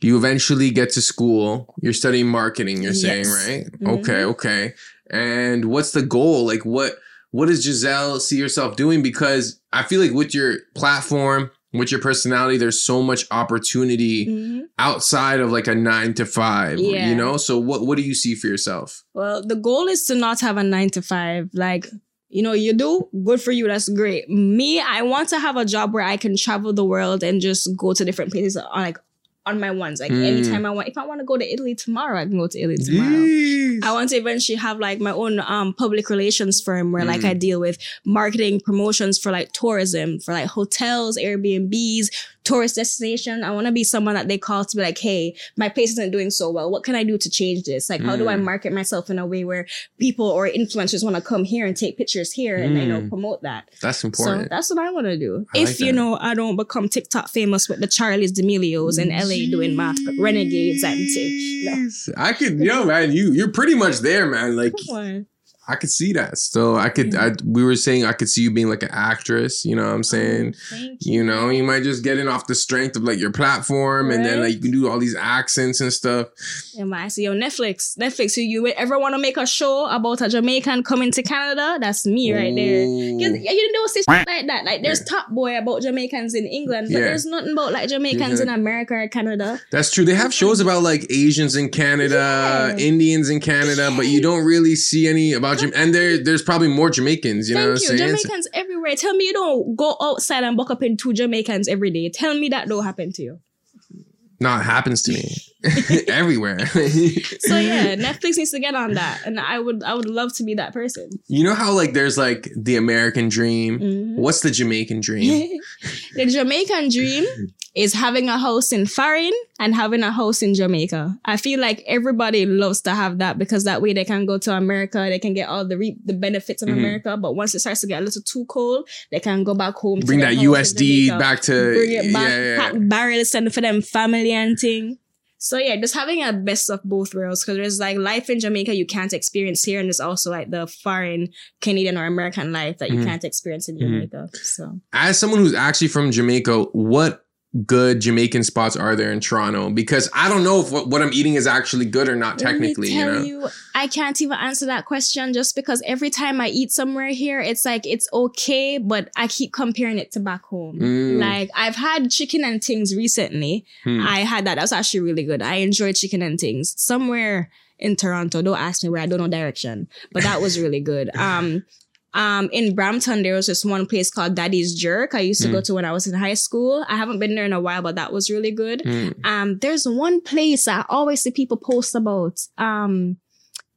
B: You eventually get to school. You're studying marketing, you're saying,
A: Yes.
B: right?
A: Mhm.
B: Okay, okay. And what's the goal? Like what what does Gizelle see herself doing? Because I feel like with your platform, with your personality, there's so much opportunity
A: Mhm.
B: outside of like a nine to five.
A: Yeah.
B: You know? So what what do you see for yourself?
A: Well, the goal is to not have a nine to five. Like, you know, you do good for you. That's great. Me, I want to have a job where I can travel the world and just go to different places on like on my ones. Like
B: Mm.
A: anytime I want. If I want to go to Italy tomorrow, I can go to Italy tomorrow. I want to eventually have like my own um public relations firm where like
B: Mm.
A: I deal with marketing promotions for like tourism, for like hotels, Airbnbs, tourist destination. I want to be someone that they call to be like, hey, my place isn't doing so well. What can I do to change this? Like, how do I
B: Mm.
A: market myself in a way where people or influencers want to come here and take pictures here and you know
B: Mm.
A: promote that?
B: That's
A: So
B: important.
A: that's what I want to do.
B: I
A: if
B: like
A: you know I don't become TikTok famous with the Charlie's D'Amelios in LA doing my renegades and things. No.
B: I could, yo, man, you you're pretty much there, man. Like. I could see that. So I could, I mm-hmm. we were saying I could see you being like an actress. You know what I'm oh, saying?
A: Thank
B: You know, you might just get in off the strength of like your platform, and then like you can do all these accents and stuff.
A: Yeah, man. I see yo Netflix. Netflix. You ever want to make a show about a Jamaican coming to Canada, that's me right there.
B: Ooh.
A: 'Cause You, you don't say like that. Like there's Top Boy about Jamaicans in England, but
B: Yeah.
A: there's nothing about like Jamaicans
B: Yeah.
A: in America or Canada.
B: That's true. They have shows about like Asians in Canada,
A: Yeah.
B: Indians in Canada, but you don't really see any about Jam. And there, there's probably more Jamaicans. You know
A: Thank
B: what
A: you.
B: I'm saying?
A: Jamaicans everywhere. Tell me you don't go outside and buck up in two Jamaicans every day. Tell me that don't happen to you.
B: Not happens to me everywhere.
A: So yeah, Netflix needs to get on that, and I would I would love to be that person.
B: you know how like there's like the American dream.
A: Mhm.
B: What's the Jamaican dream?
A: the Jamaican dream is having a house in Farin and having a house in Jamaica. I feel like everybody loves to have that because that way they can go to America, they can get all the re- the benefits of
B: Mhm.
A: America. But once it starts to get a little too cold, they can go back home.
B: Bring
A: their
B: that USD back to
A: bring it back,
B: yeah, yeah.
A: pack barrels, send for them family and thing. So yeah, just having a best of both worlds because there's like life in Jamaica you can't experience here, and there's also like the foreign Canadian or American life that you
B: Mhm.
A: can't experience in
B: Mhm.
A: Jamaica. So
B: As someone who's actually from Jamaica, what good Jamaican spots are there in Toronto? Because I don't know if what, what I'm eating is actually good or not technically, you know.
A: you, I can't even answer that question just because every time I eat somewhere here, it's like it's okay, but I keep comparing it to back home.
B: Mm.
A: Like I've had chicken and things recently.
B: Hmm.
A: I had that. That was actually really good. I enjoyed chicken and things somewhere in Toronto. Don't ask me where. I don't know direction, but that was really good. Um, um, in Brampton, there was this one place called Daddy's Jerk. I used to go
B: Mm.
A: to when I was in high school. I haven't been there in a while, but that was really good.
B: Mm.
A: Um, there's one place I always see people post about. Um,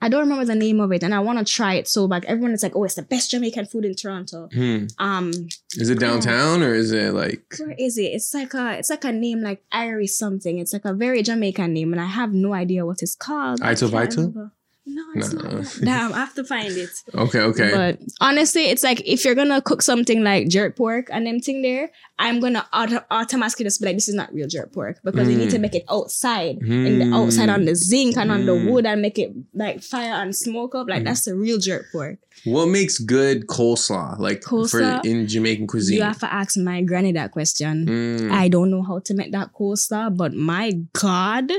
A: I don't remember the name of it, and I want to try it so bad. Everyone is like, "Oh, it's the best Jamaican food in Toronto."
B: Hmm.
A: Um,
B: Is it downtown or is it like?
A: where is it? It's like a, it's like a name like Iris something. It's like a very Jamaican name, and I have no idea what it's called. I
B: Ito Vito?
A: Remember. No, it's
B: No.
A: not. that. Damn, I have to find it.
B: Okay, okay.
A: But honestly, it's like if you're gonna cook something like jerk pork and them thing there, I'm gonna auto- automatically just be like, this is not real jerk pork because you need to
B: Mm.
A: make it outside, in the outside on the zinc and on the
B: Mm.
A: wood and make it like fire and smoke up. Like
B: Mm.
A: that's the real jerk pork.
B: what makes good coleslaw? Like
A: Coleslaw?
B: for in Jamaican cuisine?
A: You have to ask my granny that question.
B: Mm.
A: I don't know how to make that coleslaw, but my God,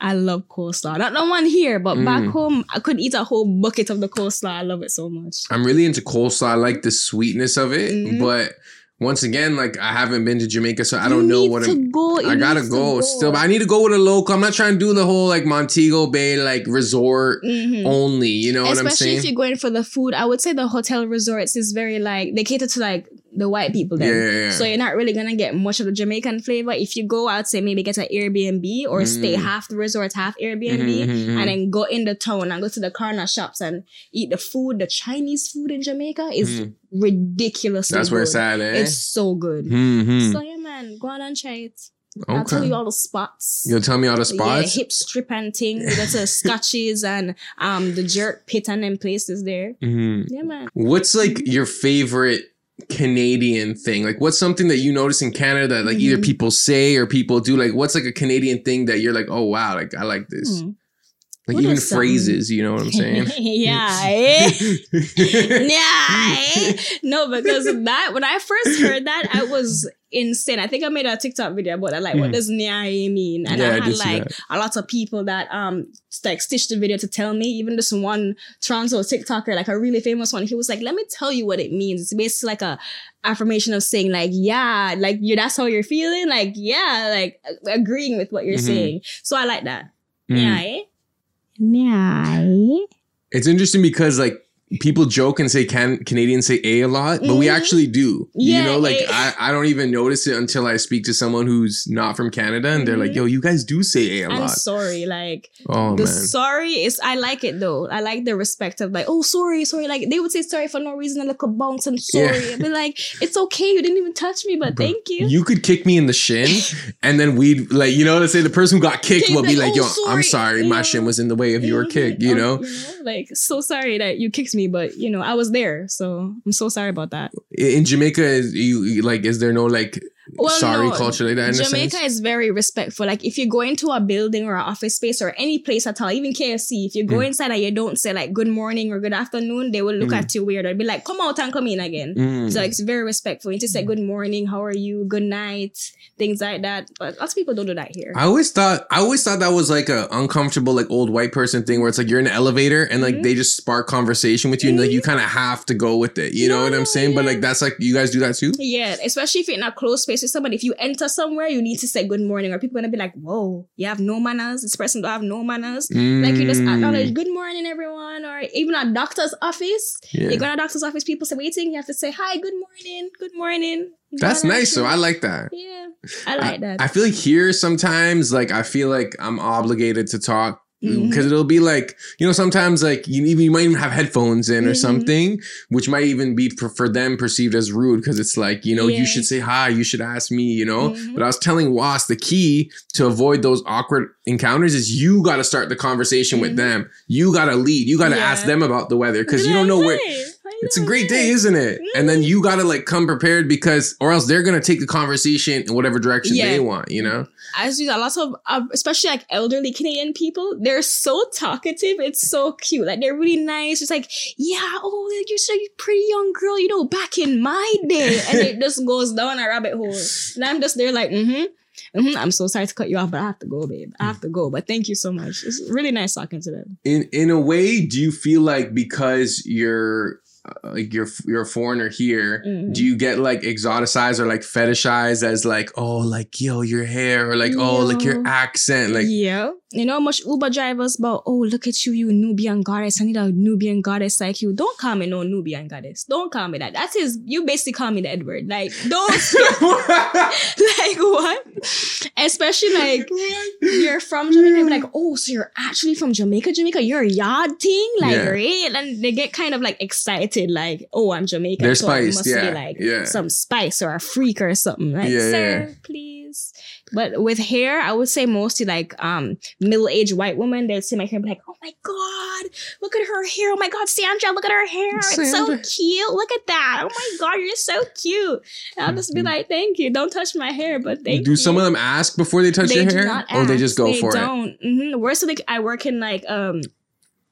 A: I love coleslaw. Not the one here, but back
B: Mm.
A: home, I could eat a whole bucket of the coleslaw. I love it so much.
B: I'm really into coleslaw. I like the sweetness of it,
A: Mhm.
B: but once again, like I haven't been to Jamaica, so I
A: You
B: don't know what
A: to
B: I'm.
A: go. You
B: I gotta
A: need to
B: go, still, but I need to go with a local. I'm not trying to do the whole like Montego Bay like resort
A: Mhm.
B: only. You know what I'm saying?
A: Especially if you're going for the food, I would say the hotel resorts is very like they cater to like the white people
B: Yeah,
A: there.
B: yeah, yeah.
A: So you're not really gonna get much of the Jamaican flavor. If you go, I'd say maybe get an Airbnb or stay
B: Mm.
A: half the resort, half Airbnb,
B: Mhm, mhm, mhm.
A: and then go in the town and go to the corner shops and eat the food. The Chinese food in Jamaica is
B: Mhm.
A: ridiculously
B: That's where it's at, eh?
A: It's so good.
B: Mhm.
A: So yeah, man, go on and try it. I'll tell
B: Okay.
A: you all the spots.
B: You'll tell me all the spots?
A: Yeah, hip strip and thing. We got to Scotchies and um the jerk pit and them places there.
B: Mhm.
A: Yeah, man.
B: What's like your favorite Canadian thing? Like, what's something that you notice in Canada that like either
A: Mhm.
B: people say or people do? Like, what's like a Canadian thing that you're like, oh wow, like I like this.
A: Hmm.
B: Like
A: What
B: even phrases, you know what I'm saying?
A: yeah, eh? yeah. eh? No, because that when I first heard that, I was insane. I think I made a TikTok video about that. Like, what
B: Mm.
A: does "nyai" mean? And
B: Yeah, I
A: I had
B: see
A: like a lot of people that um like stitched the video to tell me. Even this one Toronto TikToker, like a really famous one, he was like, "Let me tell you what it means." It's basically like a affirmation of saying like, "Yeah, like you. That's how you're feeling. Like, yeah, like agreeing with what you're
B: Mhm.
A: saying." So I like that.
B: Mm.
A: Nyai.
B: It's interesting because like people joke and say can Canadians say a a lot, but we
A: Mhm.
B: actually do. you know, like. I, I don't even notice it until I speak to someone who's not from Canada and they're like,
A: Mhm.
B: yo, you guys do say a a
A: I'm
B: lot.
A: sorry. Like
B: oh
A: the
B: man.
A: sorry is I like it though. I like the respect of like, oh sorry, sorry. Like they would say sorry for no reason and look a bounce and sorry.
B: Yeah.
A: I'd be like, it's okay, you didn't even touch me, but
B: Bro,
A: thank you.
B: You could kick me in the shin, and then we'd like, you know, let's say the person who got kicked will be like,
A: like,
B: "Yo,
A: "Oh,
B: I'm
A: sorry,"
B: sorry, my
A: know?
B: shin was in the way of your kick," you
A: Um,
B: know.
A: like so sorry that you kicked me, but you know I was there, so I'm so sorry about that.
B: In Jamaica, is you- like, is there no like
A: Well,
B: sorry
A: no,
B: culture that?
A: Jamaica is very respectful. Like if you go into a building or an office space or any place at all, even KFC, if you go
B: Mm.
A: inside and you don't say like good morning or good afternoon, they will look
B: Mm.
A: at you weird. They'll be like, come out and come in again.
B: Mm.
A: So like, it's very respectful. You just say good morning, how are you, good night, things like that. But lots of people don't do that here.
B: I always thought I always thought that was like a uncomfortable like old white person thing where it's like you're in an elevator and like
A: Mhm.
B: they just spark conversation with you and like you kind of have to go with it. You know what I'm saying? But like that's like you guys do that too.
A: Yeah, especially if you're in a close space somebody. If you enter somewhere, you need to say good morning, or people are gonna be like, "Whoa, you have no manners. This person don't have no manners." Like you just
B: Mm.
A: acknowledge good morning, everyone, or even a doctor's office.
B: Yeah.
A: You go to a doctor's office, people say waiting. You have to say hi, good morning, good morning.
B: That's nice. So I like that.
A: Yeah, I like that.
B: I feel like here sometimes, like I feel like I'm obligated to talk
A: Mhm.
B: because it'll be like you know sometimes like you even you might even have headphones in or
A: Mhm.
B: something, which might even be for, for them perceived as rude because it's like you know
A: Yeah.
B: you should say hi, you should ask me, you know.
A: Mhm.
B: But I was telling Was the key to avoid those awkward encounters is you got to start the conversation with
A: Mhm.
B: them. You got to lead. You got to ask them about the weather because you don't know where.
A: "Hey,
B: It's a great day, isn't it? And then you gotta like come prepared because, or else they're gonna take the conversation in whatever direction
A: Yeah.
B: they want. You know?
A: as you a lot of uh, especially like elderly Canadian people, they're so talkative. It's so cute. Like they're really nice. It's like, yeah, oh, you're such a pretty young girl. You know, back in my day, and it just goes down a rabbit hole. And I'm just there like, mm-hmm. "Mhm, I'm so sorry to cut you off, but I have to go, babe. I have to go. But thank you so much. It's really nice talking to them.
B: in in a way, do you feel like because you're like you're you're a foreigner here,
A: Mhm.
B: do you get like exoticized or like fetishized as like oh like yo your hair or like oh like your accent like
A: yeah. You know how much Uber drivers about, oh, look at you, you Nubian goddess. I need a Nubian goddess like you. Don't call me no Nubian goddess. Don't call me that. That is, you basically call me the Edward. Like, don't, like what? Especially like, you're from Jamaica, be like, oh, so you're actually from Jamaica, Jamaica? You're a yard thing? Like,
B: Yeah.
A: right? And they get kind of like excited, like, oh, I'm Jamaican.
B: They're
A: so
B: spiced,
A: must
B: yeah,
A: be like
B: yeah.
A: some spice or a freak or something. Like,
B: Yeah,
A: sir,
B: yeah.
A: please. But with hair, I would say mostly like um middle-aged white women, they'd see my hair and be like, oh my God, look at her hair. Oh my God, Sandra, look at her hair. It's so cute. Look at that. Oh my God, you're so cute. And I'll just be like, thank you. Don't touch my hair, but thank
B: do
A: you.
B: some of them ask before they touch
A: they
B: your
A: do
B: hair
A: not
B: or they just go
A: They
B: for it
A: don't. mm-hmm Worse, like I work in like um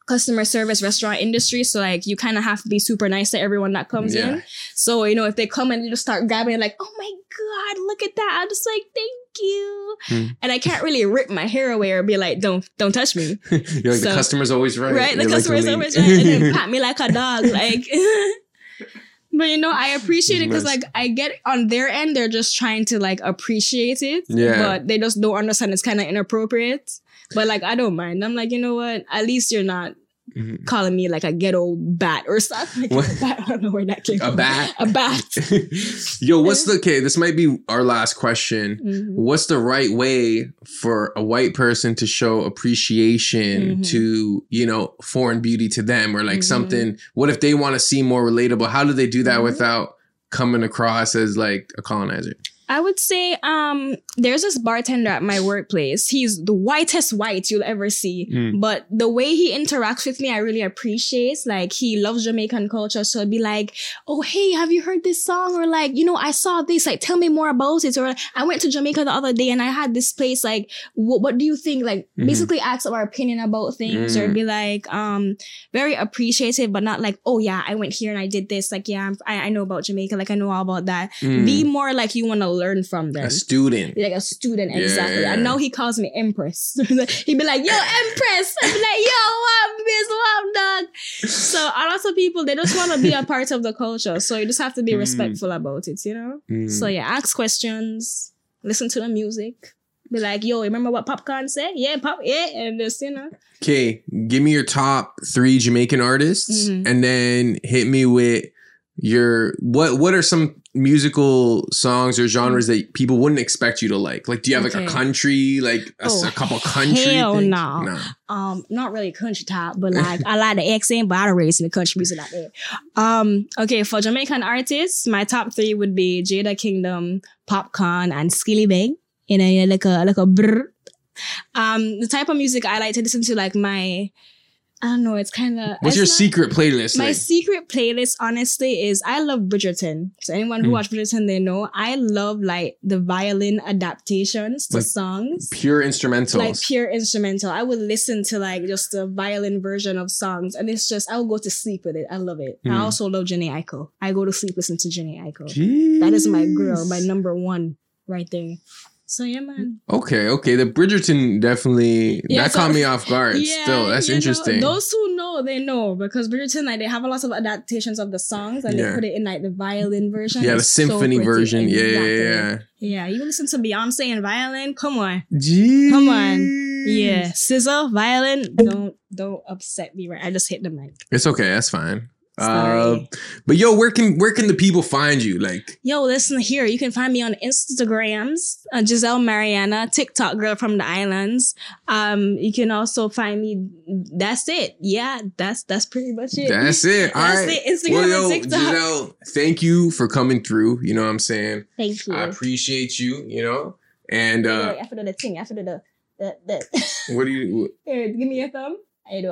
A: customer service restaurant industry, so like you kind of have to be super nice to everyone that comes
B: Yeah.
A: in. So you know if they come and you just start grabbing like, oh my god, look at that! I'm just like, thank you.
B: Hmm.
A: And I can't really rip my hair away or be like, don't don't touch me,
B: you're like the customer's always right
A: right? The
B: You're
A: customer's
B: lean-
A: always right, and then pat me like a dog, like. But you know, I appreciate it because like I get on their end, they're just trying to like appreciate it.
B: Yeah.
A: But they just don't understand it's kind of inappropriate. But like I don't mind. I'm like, you know what? At least you're not
B: Mhm.
A: calling me like a ghetto bat or something. Like
B: What?
A: a bat. I don't know where that came
B: a
A: from.
B: bat
A: A bat.
B: yo what's the okay this might be our last question
A: Mhm.
B: what's the right way for a white person to show appreciation
A: Mhm.
B: to you know foreign beauty to them or like
A: Mhm.
B: something what if they want to seem more relatable how do they do that
A: Mhm.
B: without coming across as like a colonizer
A: I would say um there's this bartender at my workplace. He's the whitest white you'll ever see.
B: Mm.
A: But the way he interacts with me, I really appreciate. Like he loves Jamaican culture. So it'd be like, oh hey, have you heard this song? Or like, you know, I saw this, like tell me more about it. Or I went to Jamaica the other day and I had this place, like, what, what do you think? Like
B: Mhm.
A: basically ask our opinion about things or
B: Mm.
A: be like, um, very appreciative, but not like, oh yeah, I went here and I did this. Like, yeah, I'm, I, I know about Jamaica. Like I know all about that.
B: Mm.
A: Be more like you want to learn from them.
B: a student
A: like a student, exactly.
B: yeah.
A: I know he calls me Empress. He'd be like, yo, Empress. I'd be like, yo, what, miss, what, dog? So a lot of people, they just want to be a part of the culture. So you just have to be
B: Mm.
A: respectful about it, you know?
B: Mm.
A: So yeah, ask questions, listen to the music. Be like, yo, remember what Popcaan said? Yeah, pop, yeah. And just, you know.
B: Okay, give me your top three Jamaican artists,
A: Mhm.
B: and then hit me with your what. What are some musical songs or genres that people wouldn't expect you to like? Like, do you have like a country, like a,
A: Oh,
B: a couple country?
A: hell
B: things?
A: no. um not really country top, but like I like the accent, but I don't really listen to country music like that. Um, okay, for Jamaican artists, my top three would be Jada Kingdom, Popcaan, and Skillibeng. You know, you know, like a like a brr. Um, the type of music I like to listen to, like my I don't know, it's kind of
B: What's your secret playlist?
A: my
B: like?
A: secret playlist, honestly, is I love Bridgerton. So anyone who
B: Mm.
A: watched Bridgerton, they know I love like the violin adaptations to
B: Like,
A: songs
B: Pure instrumentals.
A: like pure instrumental. I would listen to like just the violin version of songs, and it's just I will go to sleep with it. I love it. I
B: Hmm.
A: also love Jhené Aiko. I go to sleep listening to Jhené Aiko. That is my girl, my number one right there. So yeah, man.
B: Okay, okay. The Bridgerton definitely
A: Yeah,
B: that
A: so-
B: caught me off guard.
A: Yeah,
B: Still, that's
A: you know,
B: interesting.
A: those who know, they know because Bridgerton, like they have a lot of adaptations of the songs, and
B: Yeah.
A: they put it in like the violin version.
B: yeah, the
A: so
B: symphony
A: pretty.
B: version. Yeah, yeah, yeah.
A: Yeah, you listen to Beyonce and violin. Come on.
B: Jeez.
A: Come on. Yeah, scissor, violin. Don't don't upset me. Right, I just hit the mic.
B: It's okay. That's fine. Uh, but yo, where can where can the people find you? Like,
A: Yo, listen here. You can find me on Instagrams, uh, Gizelle Marie Anna, TikTok girl from the islands. Um, you can also find me. That's it. Yeah, that's that's pretty much it.
B: that's it. All
A: That's
B: right.
A: it. Instagram
B: well, yo,
A: TikTok.
B: Gizelle, thank you for coming through. You know what I'm saying?
A: Thank you.
B: I appreciate you. You know, and uh,
A: Wait, after the thing, after the the the.
B: what do you?
A: Here, give me a thumb. How you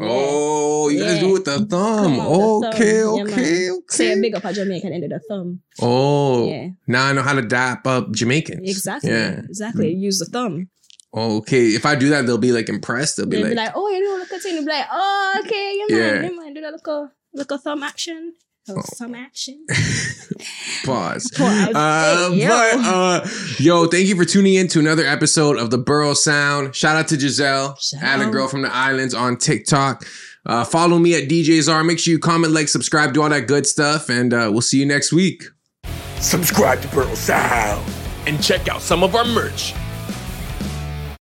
B: Oh, you guys
A: Yeah.
B: do it with the thumb.
A: On, the
B: okay.
A: Yeah,
B: okay.
A: Say a
B: okay.
A: big up a Jamaican end of the thumb.
B: Oh,
A: Yeah,
B: now I know how to dap up Jamaicans.
A: exactly.
B: Yeah.
A: Exactly. Mm. Use the thumb.
B: Oh, okay, if I do that, they'll be like impressed. They'll be
A: They'll
B: like,
A: be like, oh, you know, look at it. They'll be like, oh, okay, yeah, man,
B: Yeah.
A: yeah, man. Do that little, little thumb action. So some action.
B: Pause.
A: Pause.
B: Uh,
A: Hey, yo.
B: But uh, yo, thank you for tuning in to another episode of the Borough Sound. Shout out to Gizelle,
A: Shout
B: at a
A: out.
B: girl from the islands on TikTok. Uh, follow me at DJ Zar. Make sure you comment, like, subscribe, do all that good stuff, and uh, we'll see you next week.
C: Subscribe to Borough Sound. And check out some of our merch